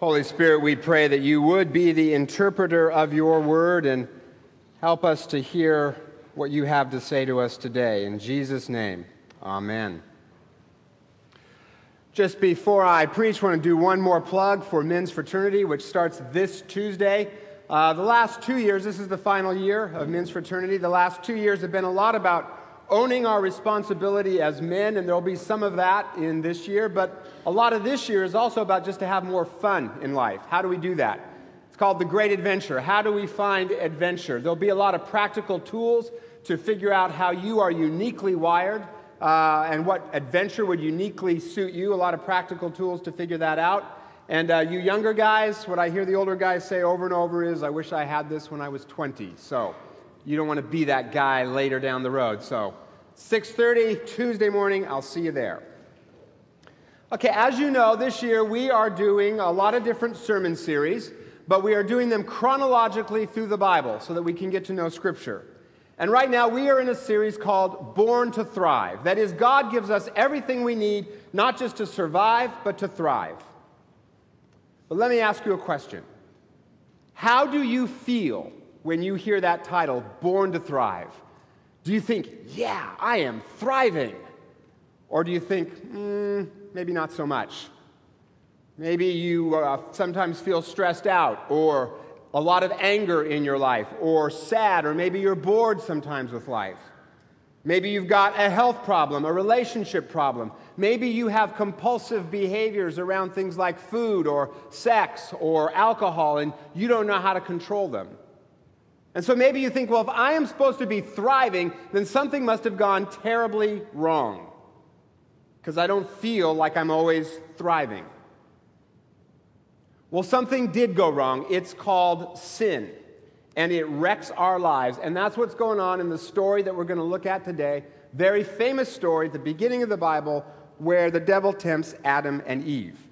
Holy Spirit, we pray that you would be the interpreter of your word and help us to hear what you have to say to us today. In Jesus' name, amen. Just before I preach, I want to do one more plug for Men's Fraternity, which starts this Tuesday. Uh, the last two years, this is the final year of Men's Fraternity. The last two years have been a lot about owning our responsibility as men, and there'll be some of that in this year, but a lot of this year is also about just to have more fun in life. How do we do that? It's called the Great Adventure. How do we find adventure? There'll be a lot of practical tools to figure out how you are uniquely wired uh, and what adventure would uniquely suit you. A lot of practical tools to figure that out. And uh, you younger guys, what I hear the older guys say over and over is, I wish I had this when I was 20. So, you don't want to be that guy later down the road. So 6:30 Tuesday morning, I'll see you there. Okay, as you know, this year we are doing a lot of different sermon series, but we are doing them chronologically through the Bible so that we can get to know scripture. And right now we are in a series called Born to Thrive. That is God gives us everything we need not just to survive, but to thrive. But let me ask you a question. How do you feel when you hear that title, Born to Thrive? Do you think, yeah, I am thriving? Or do you think, mm, maybe not so much? Maybe you uh, sometimes feel stressed out, or a lot of anger in your life, or sad, or maybe you're bored sometimes with life. Maybe you've got a health problem, a relationship problem. Maybe you have compulsive behaviors around things like food or sex or alcohol, and you don't know how to control them. And so maybe you think, well, if I am supposed to be thriving, then something must have gone terribly wrong because I don't feel like I'm always thriving. Well, something did go wrong. It's called sin, and it wrecks our lives. And that's what's going on in the story that we're going to look at today. Very famous story at the beginning of the Bible where the devil tempts Adam and Eve.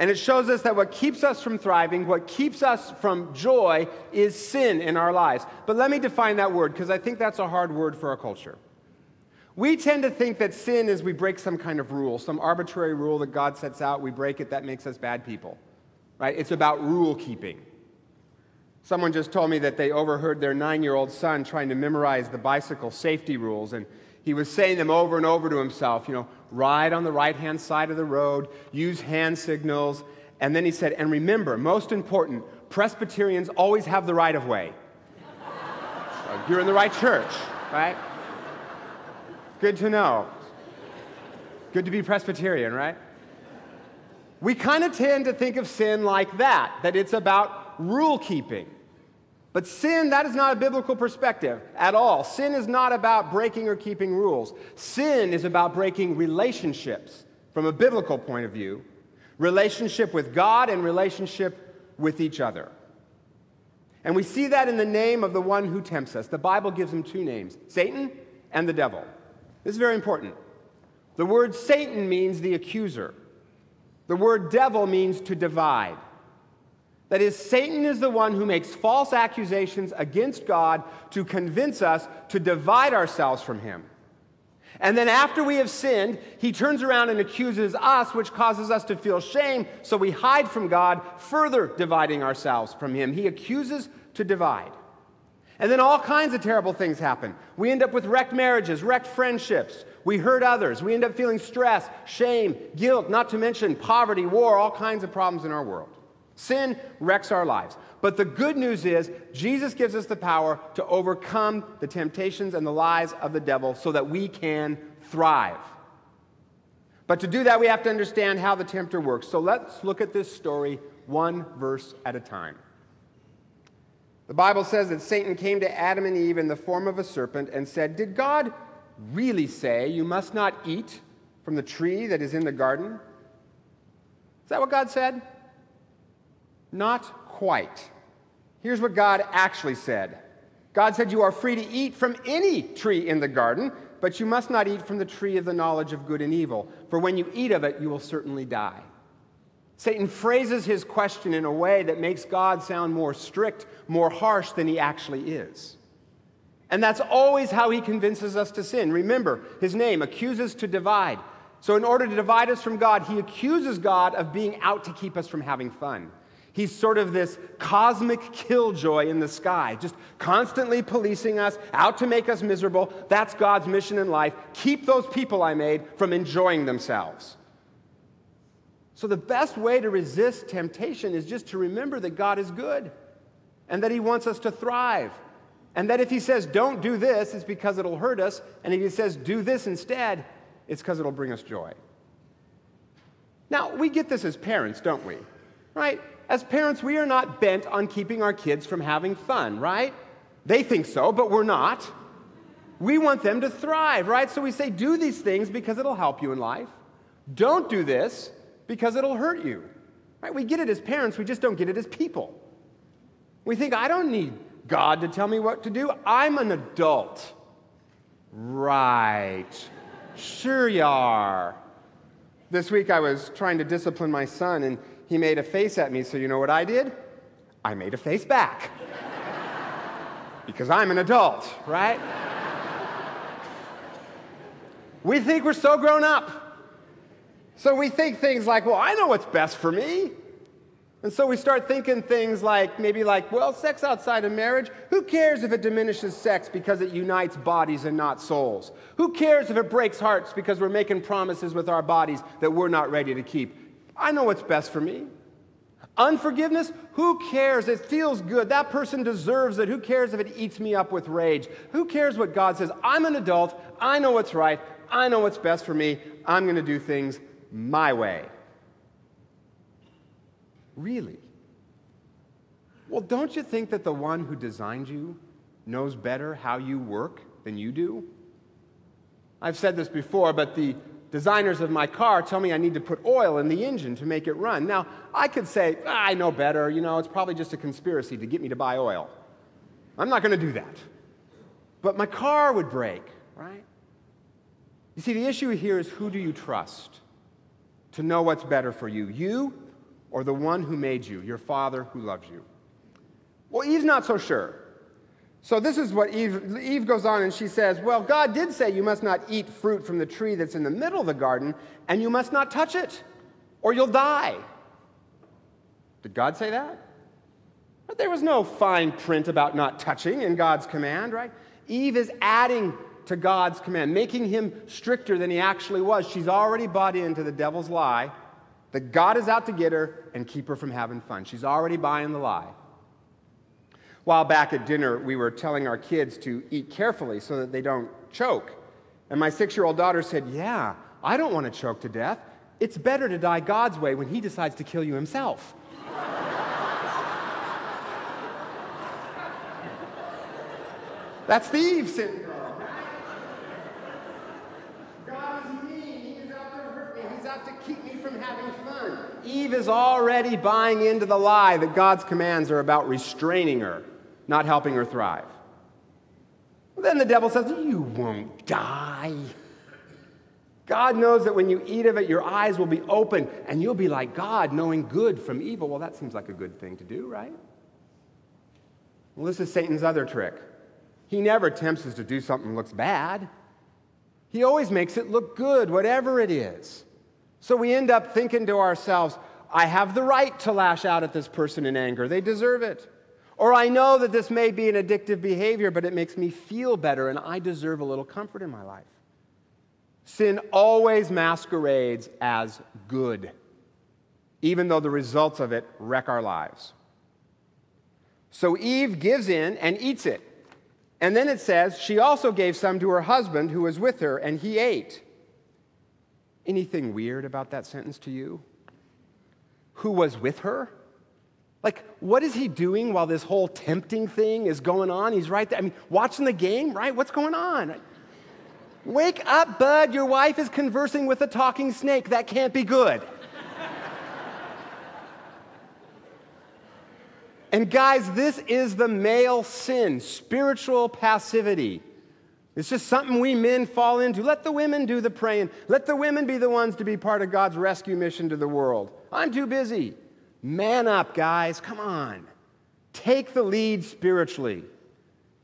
And it shows us that what keeps us from thriving, what keeps us from joy, is sin in our lives. But let me define that word because I think that's a hard word for our culture. We tend to think that sin is we break some kind of rule, some arbitrary rule that God sets out, we break it, that makes us bad people. Right? It's about rule keeping. Someone just told me that they overheard their nine year old son trying to memorize the bicycle safety rules, and he was saying them over and over to himself, you know, ride on the right hand side of the road, use hand signals. And then he said, and remember, most important, Presbyterians always have the right of way. so you're in the right church, right? Good to know. Good to be Presbyterian, right? We kind of tend to think of sin like that, that it's about rule keeping. But sin, that is not a biblical perspective at all. Sin is not about breaking or keeping rules. Sin is about breaking relationships from a biblical point of view relationship with God and relationship with each other. And we see that in the name of the one who tempts us. The Bible gives him two names Satan and the devil. This is very important. The word Satan means the accuser, the word devil means to divide. That is, Satan is the one who makes false accusations against God to convince us to divide ourselves from Him. And then after we have sinned, he turns around and accuses us, which causes us to feel shame, so we hide from God, further dividing ourselves from Him. He accuses to divide. And then all kinds of terrible things happen. We end up with wrecked marriages, wrecked friendships. We hurt others. We end up feeling stress, shame, guilt, not to mention poverty, war, all kinds of problems in our world. Sin wrecks our lives. But the good news is, Jesus gives us the power to overcome the temptations and the lies of the devil so that we can thrive. But to do that, we have to understand how the tempter works. So let's look at this story one verse at a time. The Bible says that Satan came to Adam and Eve in the form of a serpent and said, Did God really say you must not eat from the tree that is in the garden? Is that what God said? Not quite. Here's what God actually said God said, You are free to eat from any tree in the garden, but you must not eat from the tree of the knowledge of good and evil, for when you eat of it, you will certainly die. Satan phrases his question in a way that makes God sound more strict, more harsh than he actually is. And that's always how he convinces us to sin. Remember, his name accuses to divide. So, in order to divide us from God, he accuses God of being out to keep us from having fun. He's sort of this cosmic killjoy in the sky, just constantly policing us, out to make us miserable. That's God's mission in life. Keep those people I made from enjoying themselves. So, the best way to resist temptation is just to remember that God is good and that He wants us to thrive. And that if He says, don't do this, it's because it'll hurt us. And if He says, do this instead, it's because it'll bring us joy. Now, we get this as parents, don't we? Right? As parents, we are not bent on keeping our kids from having fun, right? They think so, but we're not. We want them to thrive, right? So we say, do these things because it'll help you in life. Don't do this because it'll hurt you. Right? We get it as parents, we just don't get it as people. We think, I don't need God to tell me what to do. I'm an adult. Right. Sure you are. This week I was trying to discipline my son, and he made a face at me, so you know what I did? I made a face back. because I'm an adult, right? we think we're so grown up. So we think things like, well, I know what's best for me. And so we start thinking things like, maybe like, well, sex outside of marriage, who cares if it diminishes sex because it unites bodies and not souls? Who cares if it breaks hearts because we're making promises with our bodies that we're not ready to keep? I know what's best for me. Unforgiveness, who cares? It feels good. That person deserves it. Who cares if it eats me up with rage? Who cares what God says? I'm an adult. I know what's right. I know what's best for me. I'm going to do things my way. Really? Well, don't you think that the one who designed you knows better how you work than you do? I've said this before, but the designers of my car tell me I need to put oil in the engine to make it run. Now, I could say, ah, I know better, you know, it's probably just a conspiracy to get me to buy oil. I'm not going to do that. But my car would break, right? You see, the issue here is who do you trust to know what's better for you? You or the one who made you, your father who loves you? Well, Eve's not so sure. So, this is what Eve, Eve goes on and she says, Well, God did say you must not eat fruit from the tree that's in the middle of the garden, and you must not touch it, or you'll die. Did God say that? But there was no fine print about not touching in God's command, right? Eve is adding to God's command, making him stricter than he actually was. She's already bought into the devil's lie that God is out to get her and keep her from having fun. She's already buying the lie. While back at dinner, we were telling our kids to eat carefully so that they don't choke. And my six year old daughter said, Yeah, I don't want to choke to death. It's better to die God's way when He decides to kill you Himself. That's the Eve syndrome. God is mean. He's out to hurt me. He's out to keep me from having fun. Eve is already buying into the lie that God's commands are about restraining her, not helping her thrive. Then the devil says, You won't die. God knows that when you eat of it, your eyes will be open and you'll be like God, knowing good from evil. Well, that seems like a good thing to do, right? Well, this is Satan's other trick. He never tempts us to do something that looks bad, he always makes it look good, whatever it is. So we end up thinking to ourselves, I have the right to lash out at this person in anger. They deserve it. Or I know that this may be an addictive behavior, but it makes me feel better and I deserve a little comfort in my life. Sin always masquerades as good, even though the results of it wreck our lives. So Eve gives in and eats it. And then it says, she also gave some to her husband who was with her, and he ate. Anything weird about that sentence to you? Who was with her? Like, what is he doing while this whole tempting thing is going on? He's right there. I mean, watching the game, right? What's going on? Wake up, bud. Your wife is conversing with a talking snake. That can't be good. and guys, this is the male sin spiritual passivity. It's just something we men fall into. Let the women do the praying. Let the women be the ones to be part of God's rescue mission to the world. I'm too busy. Man up, guys. Come on. Take the lead spiritually.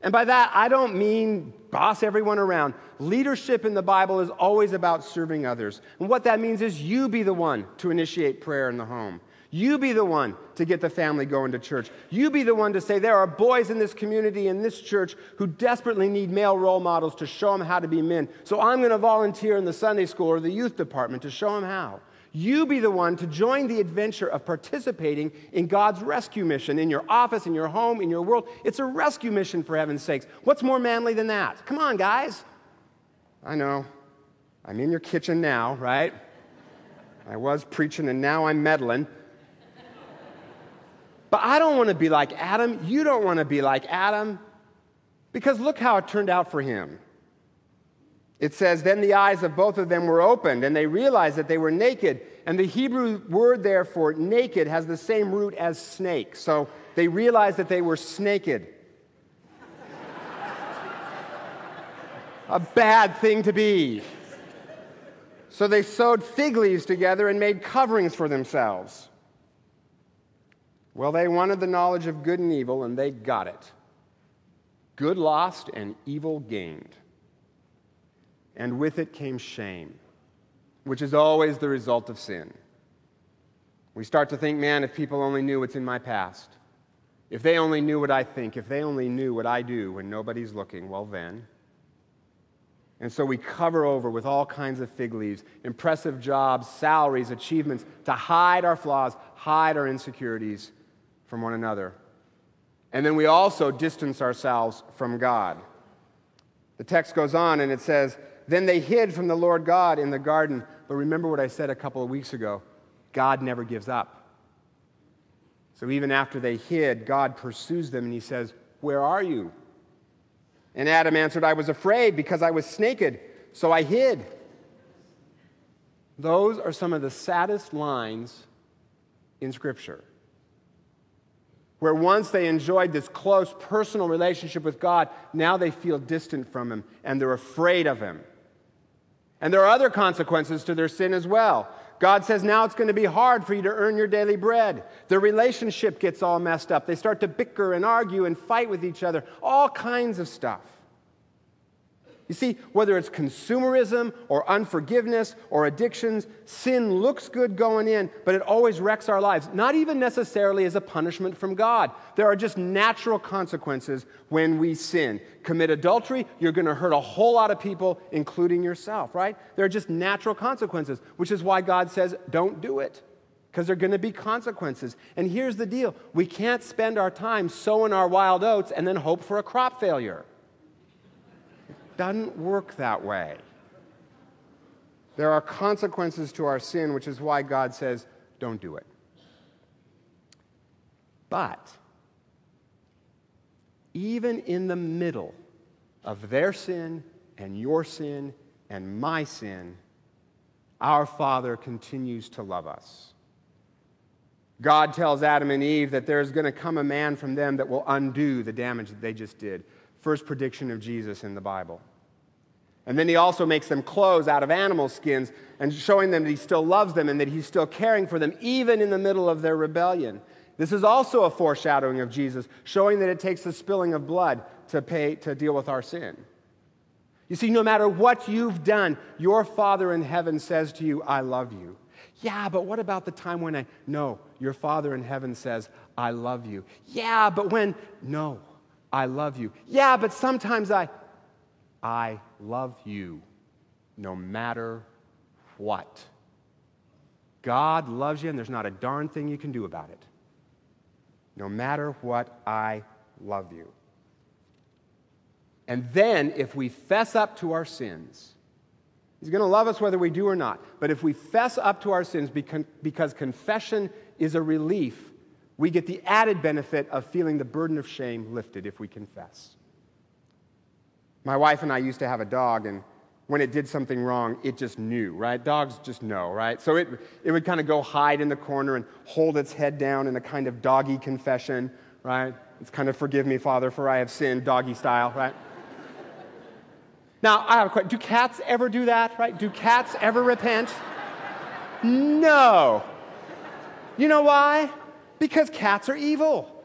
And by that, I don't mean boss everyone around. Leadership in the Bible is always about serving others. And what that means is you be the one to initiate prayer in the home. You be the one to get the family going to church. You be the one to say, there are boys in this community, in this church, who desperately need male role models to show them how to be men. So I'm going to volunteer in the Sunday school or the youth department to show them how. You be the one to join the adventure of participating in God's rescue mission in your office, in your home, in your world. It's a rescue mission, for heaven's sakes. What's more manly than that? Come on, guys. I know. I'm in your kitchen now, right? I was preaching and now I'm meddling. But I don't want to be like Adam. You don't want to be like Adam. Because look how it turned out for him. It says, Then the eyes of both of them were opened, and they realized that they were naked. And the Hebrew word there for naked has the same root as snake. So they realized that they were snaked. A bad thing to be. So they sewed fig leaves together and made coverings for themselves. Well, they wanted the knowledge of good and evil, and they got it. Good lost and evil gained. And with it came shame, which is always the result of sin. We start to think, man, if people only knew what's in my past, if they only knew what I think, if they only knew what I do when nobody's looking, well, then. And so we cover over with all kinds of fig leaves, impressive jobs, salaries, achievements to hide our flaws, hide our insecurities, from one another. And then we also distance ourselves from God. The text goes on and it says, Then they hid from the Lord God in the garden. But remember what I said a couple of weeks ago God never gives up. So even after they hid, God pursues them and he says, Where are you? And Adam answered, I was afraid because I was naked, so I hid. Those are some of the saddest lines in Scripture where once they enjoyed this close personal relationship with God, now they feel distant from Him and they're afraid of Him. And there are other consequences to their sin as well. God says now it's going to be hard for you to earn your daily bread. The relationship gets all messed up. They start to bicker and argue and fight with each other, all kinds of stuff. You see, whether it's consumerism or unforgiveness or addictions, sin looks good going in, but it always wrecks our lives. Not even necessarily as a punishment from God. There are just natural consequences when we sin. Commit adultery, you're going to hurt a whole lot of people, including yourself, right? There are just natural consequences, which is why God says, don't do it. Because there are going to be consequences. And here's the deal we can't spend our time sowing our wild oats and then hope for a crop failure doesn't work that way. There are consequences to our sin, which is why God says, don't do it. But even in the middle of their sin and your sin and my sin, our Father continues to love us. God tells Adam and Eve that there's going to come a man from them that will undo the damage that they just did first prediction of Jesus in the Bible. And then he also makes them clothes out of animal skins and showing them that he still loves them and that he's still caring for them, even in the middle of their rebellion. This is also a foreshadowing of Jesus, showing that it takes the spilling of blood to, pay, to deal with our sin. You see, no matter what you've done, your Father in heaven says to you, I love you. Yeah, but what about the time when I. No, your Father in heaven says, I love you. Yeah, but when. No, I love you. Yeah, but sometimes I. I love you no matter what. God loves you, and there's not a darn thing you can do about it. No matter what, I love you. And then, if we fess up to our sins, He's going to love us whether we do or not. But if we fess up to our sins because confession is a relief, we get the added benefit of feeling the burden of shame lifted if we confess. My wife and I used to have a dog, and when it did something wrong, it just knew, right? Dogs just know, right? So it, it would kind of go hide in the corner and hold its head down in a kind of doggy confession, right? It's kind of forgive me, Father, for I have sinned, doggy style, right? now, I have a question. Do cats ever do that, right? Do cats ever repent? No. You know why? Because cats are evil.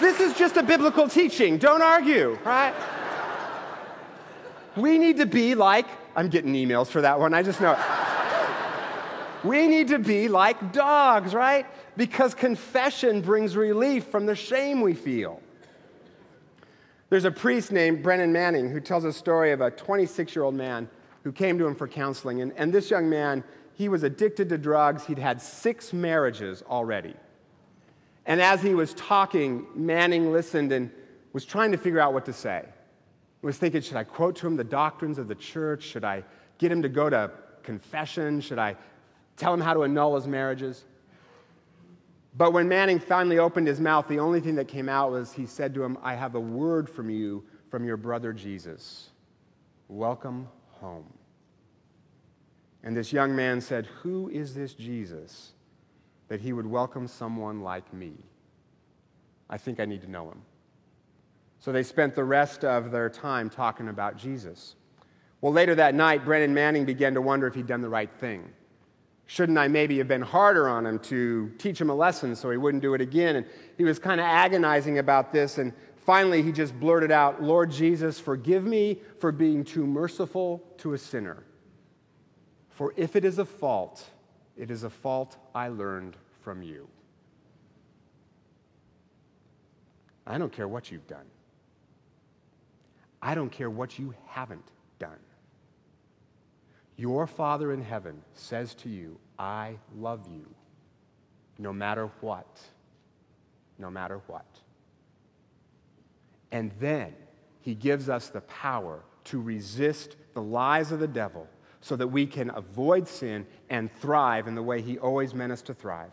This is just a biblical teaching. Don't argue, right? We need to be like, I'm getting emails for that one, I just know. We need to be like dogs, right? Because confession brings relief from the shame we feel. There's a priest named Brennan Manning who tells a story of a 26 year old man who came to him for counseling. And, and this young man, he was addicted to drugs. He'd had six marriages already. And as he was talking, Manning listened and was trying to figure out what to say. He was thinking, should I quote to him the doctrines of the church? Should I get him to go to confession? Should I tell him how to annul his marriages? But when Manning finally opened his mouth, the only thing that came out was he said to him, I have a word from you from your brother Jesus. Welcome home. And this young man said, Who is this Jesus that he would welcome someone like me? I think I need to know him. So they spent the rest of their time talking about Jesus. Well, later that night, Brennan Manning began to wonder if he'd done the right thing. Shouldn't I maybe have been harder on him to teach him a lesson so he wouldn't do it again? And he was kind of agonizing about this. And finally, he just blurted out, Lord Jesus, forgive me for being too merciful to a sinner. For if it is a fault, it is a fault I learned from you. I don't care what you've done. I don't care what you haven't done. Your Father in heaven says to you, I love you no matter what. No matter what. And then he gives us the power to resist the lies of the devil so that we can avoid sin and thrive in the way he always meant us to thrive.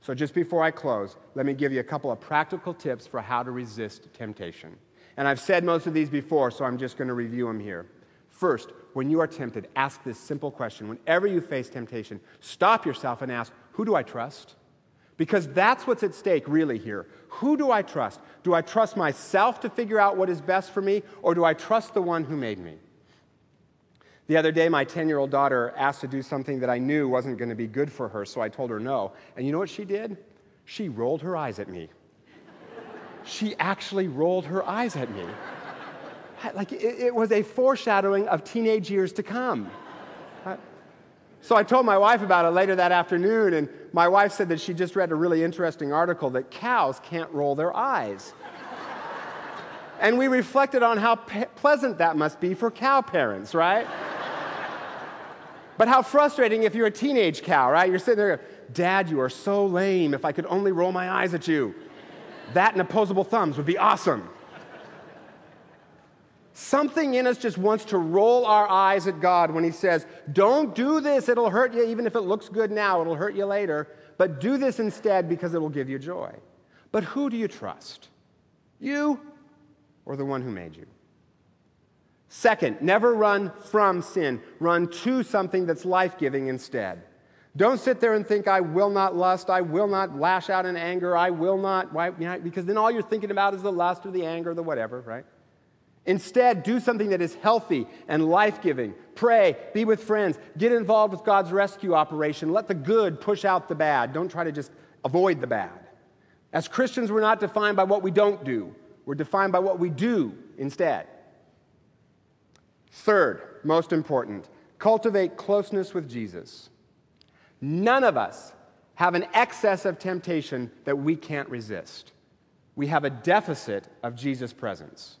So, just before I close, let me give you a couple of practical tips for how to resist temptation. And I've said most of these before, so I'm just going to review them here. First, when you are tempted, ask this simple question. Whenever you face temptation, stop yourself and ask, Who do I trust? Because that's what's at stake, really, here. Who do I trust? Do I trust myself to figure out what is best for me, or do I trust the one who made me? The other day, my 10 year old daughter asked to do something that I knew wasn't going to be good for her, so I told her no. And you know what she did? She rolled her eyes at me. she actually rolled her eyes at me like it, it was a foreshadowing of teenage years to come. So I told my wife about it later that afternoon, and my wife said that she just read a really interesting article that cows can't roll their eyes. and we reflected on how pe- pleasant that must be for cow parents, right? But how frustrating if you're a teenage cow, right? You're sitting there, Dad, you are so lame. If I could only roll my eyes at you. That and opposable thumbs would be awesome. Something in us just wants to roll our eyes at God when He says, Don't do this, it'll hurt you, even if it looks good now, it'll hurt you later. But do this instead because it will give you joy. But who do you trust? You or the one who made you? Second, never run from sin. Run to something that's life giving instead. Don't sit there and think, I will not lust, I will not lash out in anger, I will not, why, because then all you're thinking about is the lust or the anger or the whatever, right? Instead, do something that is healthy and life giving. Pray, be with friends, get involved with God's rescue operation. Let the good push out the bad. Don't try to just avoid the bad. As Christians, we're not defined by what we don't do, we're defined by what we do instead. Third, most important, cultivate closeness with Jesus. None of us have an excess of temptation that we can't resist. We have a deficit of Jesus' presence.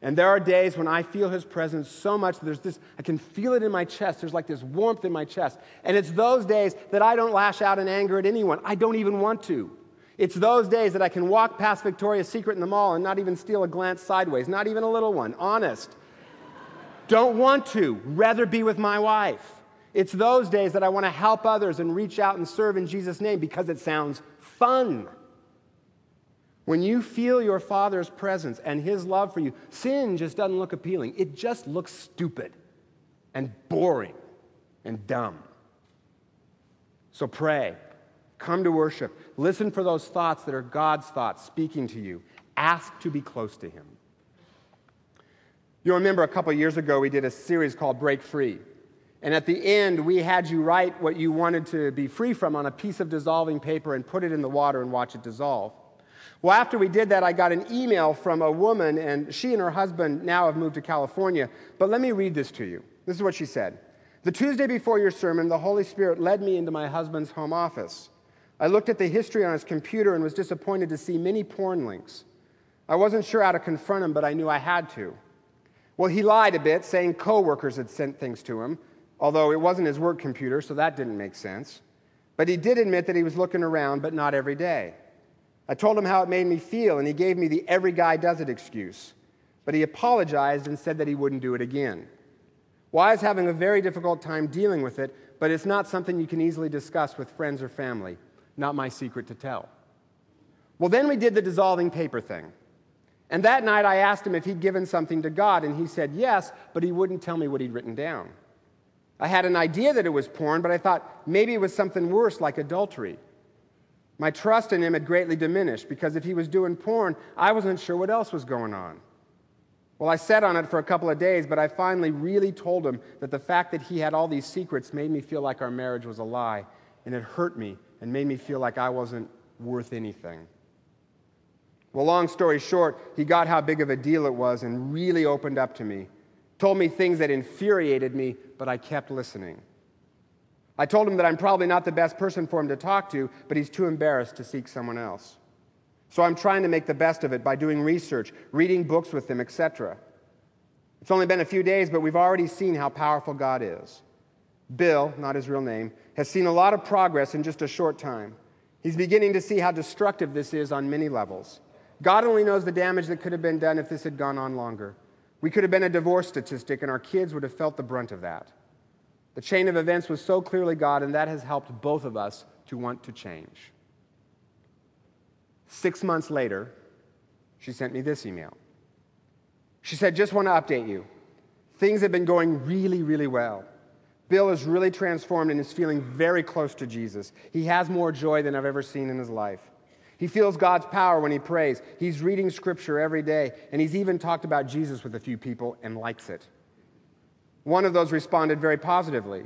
And there are days when I feel his presence so much there's this, I can feel it in my chest. There's like this warmth in my chest. And it's those days that I don't lash out in anger at anyone. I don't even want to. It's those days that I can walk past Victoria's Secret in the mall and not even steal a glance sideways, not even a little one, honest. Don't want to, rather be with my wife. It's those days that I want to help others and reach out and serve in Jesus' name because it sounds fun. When you feel your Father's presence and His love for you, sin just doesn't look appealing. It just looks stupid and boring and dumb. So pray, come to worship, listen for those thoughts that are God's thoughts speaking to you. Ask to be close to Him. You'll remember a couple years ago we did a series called Break Free. And at the end, we had you write what you wanted to be free from on a piece of dissolving paper and put it in the water and watch it dissolve. Well, after we did that, I got an email from a woman, and she and her husband now have moved to California. But let me read this to you. This is what she said The Tuesday before your sermon, the Holy Spirit led me into my husband's home office. I looked at the history on his computer and was disappointed to see many porn links. I wasn't sure how to confront him, but I knew I had to. Well, he lied a bit, saying coworkers had sent things to him, although it wasn't his work computer, so that didn't make sense. But he did admit that he was looking around, but not every day. I told him how it made me feel, and he gave me the every guy does it excuse. But he apologized and said that he wouldn't do it again. Well, I was having a very difficult time dealing with it, but it's not something you can easily discuss with friends or family. Not my secret to tell. Well, then we did the dissolving paper thing. And that night I asked him if he'd given something to God, and he said yes, but he wouldn't tell me what he'd written down. I had an idea that it was porn, but I thought maybe it was something worse like adultery. My trust in him had greatly diminished because if he was doing porn, I wasn't sure what else was going on. Well, I sat on it for a couple of days, but I finally really told him that the fact that he had all these secrets made me feel like our marriage was a lie, and it hurt me and made me feel like I wasn't worth anything. Well, long story short, he got how big of a deal it was and really opened up to me. Told me things that infuriated me, but I kept listening. I told him that I'm probably not the best person for him to talk to, but he's too embarrassed to seek someone else. So I'm trying to make the best of it by doing research, reading books with him, etc. It's only been a few days, but we've already seen how powerful God is. Bill, not his real name, has seen a lot of progress in just a short time. He's beginning to see how destructive this is on many levels. God only knows the damage that could have been done if this had gone on longer. We could have been a divorce statistic, and our kids would have felt the brunt of that. The chain of events was so clearly God, and that has helped both of us to want to change. Six months later, she sent me this email. She said, Just want to update you. Things have been going really, really well. Bill is really transformed and is feeling very close to Jesus. He has more joy than I've ever seen in his life. He feels God's power when he prays. He's reading scripture every day, and he's even talked about Jesus with a few people and likes it. One of those responded very positively.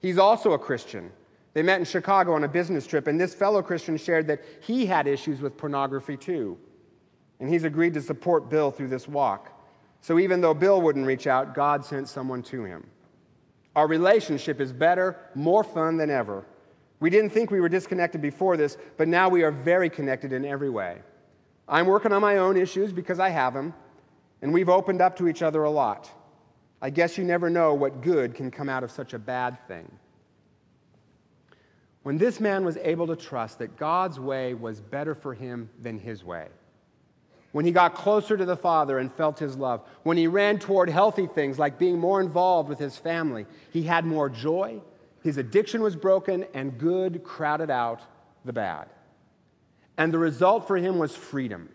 He's also a Christian. They met in Chicago on a business trip, and this fellow Christian shared that he had issues with pornography too. And he's agreed to support Bill through this walk. So even though Bill wouldn't reach out, God sent someone to him. Our relationship is better, more fun than ever. We didn't think we were disconnected before this, but now we are very connected in every way. I'm working on my own issues because I have them, and we've opened up to each other a lot. I guess you never know what good can come out of such a bad thing. When this man was able to trust that God's way was better for him than his way, when he got closer to the Father and felt his love, when he ran toward healthy things like being more involved with his family, he had more joy his addiction was broken, and good crowded out the bad. And the result for him was freedom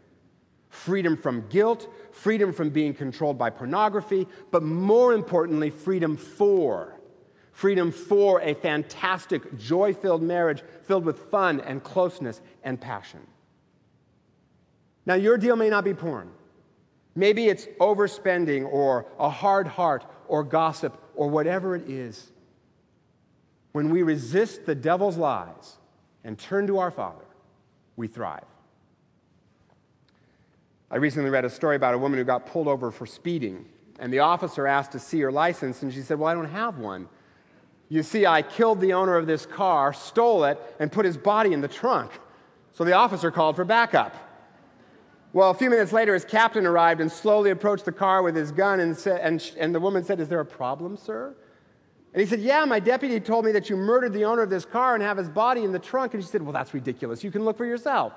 freedom from guilt, freedom from being controlled by pornography, but more importantly, freedom for. Freedom for a fantastic, joy filled marriage filled with fun and closeness and passion. Now, your deal may not be porn. Maybe it's overspending or a hard heart or gossip or whatever it is. When we resist the devil's lies and turn to our Father, we thrive. I recently read a story about a woman who got pulled over for speeding, and the officer asked to see her license, and she said, Well, I don't have one. You see, I killed the owner of this car, stole it, and put his body in the trunk. So the officer called for backup. Well, a few minutes later, his captain arrived and slowly approached the car with his gun, and, said, and, and the woman said, Is there a problem, sir? And he said, Yeah, my deputy told me that you murdered the owner of this car and have his body in the trunk. And she said, Well, that's ridiculous. You can look for yourself.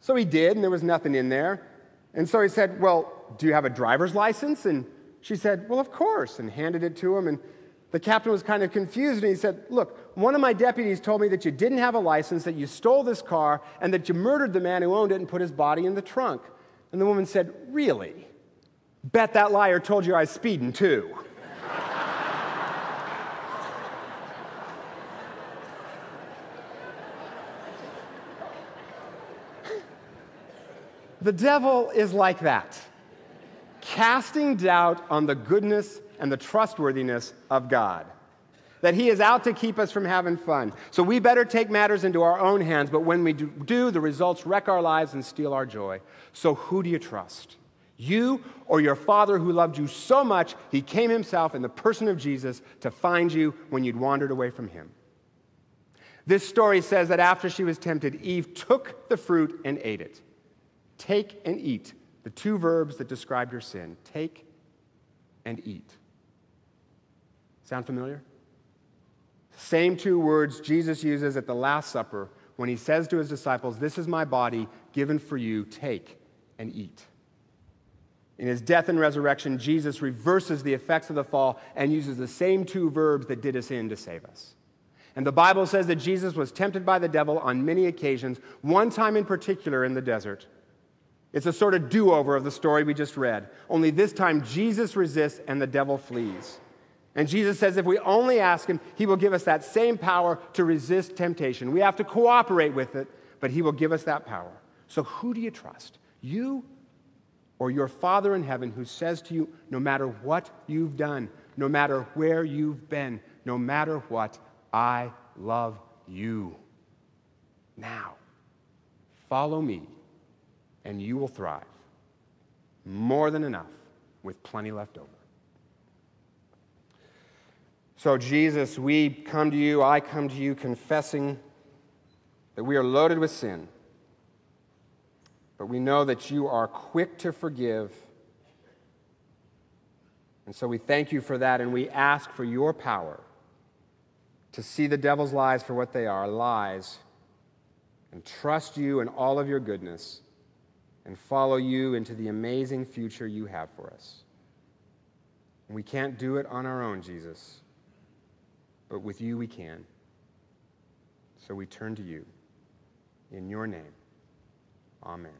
So he did, and there was nothing in there. And so he said, Well, do you have a driver's license? And she said, Well, of course, and handed it to him. And the captain was kind of confused, and he said, Look, one of my deputies told me that you didn't have a license, that you stole this car, and that you murdered the man who owned it and put his body in the trunk. And the woman said, Really? Bet that liar told you I was speeding too. The devil is like that, casting doubt on the goodness and the trustworthiness of God. that he is out to keep us from having fun. So we better take matters into our own hands, but when we do, the results wreck our lives and steal our joy. So who do you trust? You or your father who loved you so much, he came himself in the person of Jesus to find you when you'd wandered away from him. This story says that after she was tempted, Eve took the fruit and ate it. Take and eat, the two verbs that describe your sin. Take and eat. Sound familiar? Same two words Jesus uses at the Last Supper when he says to his disciples, This is my body given for you. Take and eat. In his death and resurrection, Jesus reverses the effects of the fall and uses the same two verbs that did us in to save us. And the Bible says that Jesus was tempted by the devil on many occasions, one time in particular in the desert. It's a sort of do over of the story we just read. Only this time, Jesus resists and the devil flees. And Jesus says if we only ask him, he will give us that same power to resist temptation. We have to cooperate with it, but he will give us that power. So who do you trust? You or your Father in heaven who says to you, no matter what you've done, no matter where you've been, no matter what, I love you. Now, follow me, and you will thrive. More than enough, with plenty left over. So, Jesus, we come to you, I come to you confessing that we are loaded with sin. But we know that you are quick to forgive. And so we thank you for that, and we ask for your power to see the devil's lies for what they are lies, and trust you in all of your goodness, and follow you into the amazing future you have for us. And we can't do it on our own, Jesus, but with you we can. So we turn to you. In your name, amen.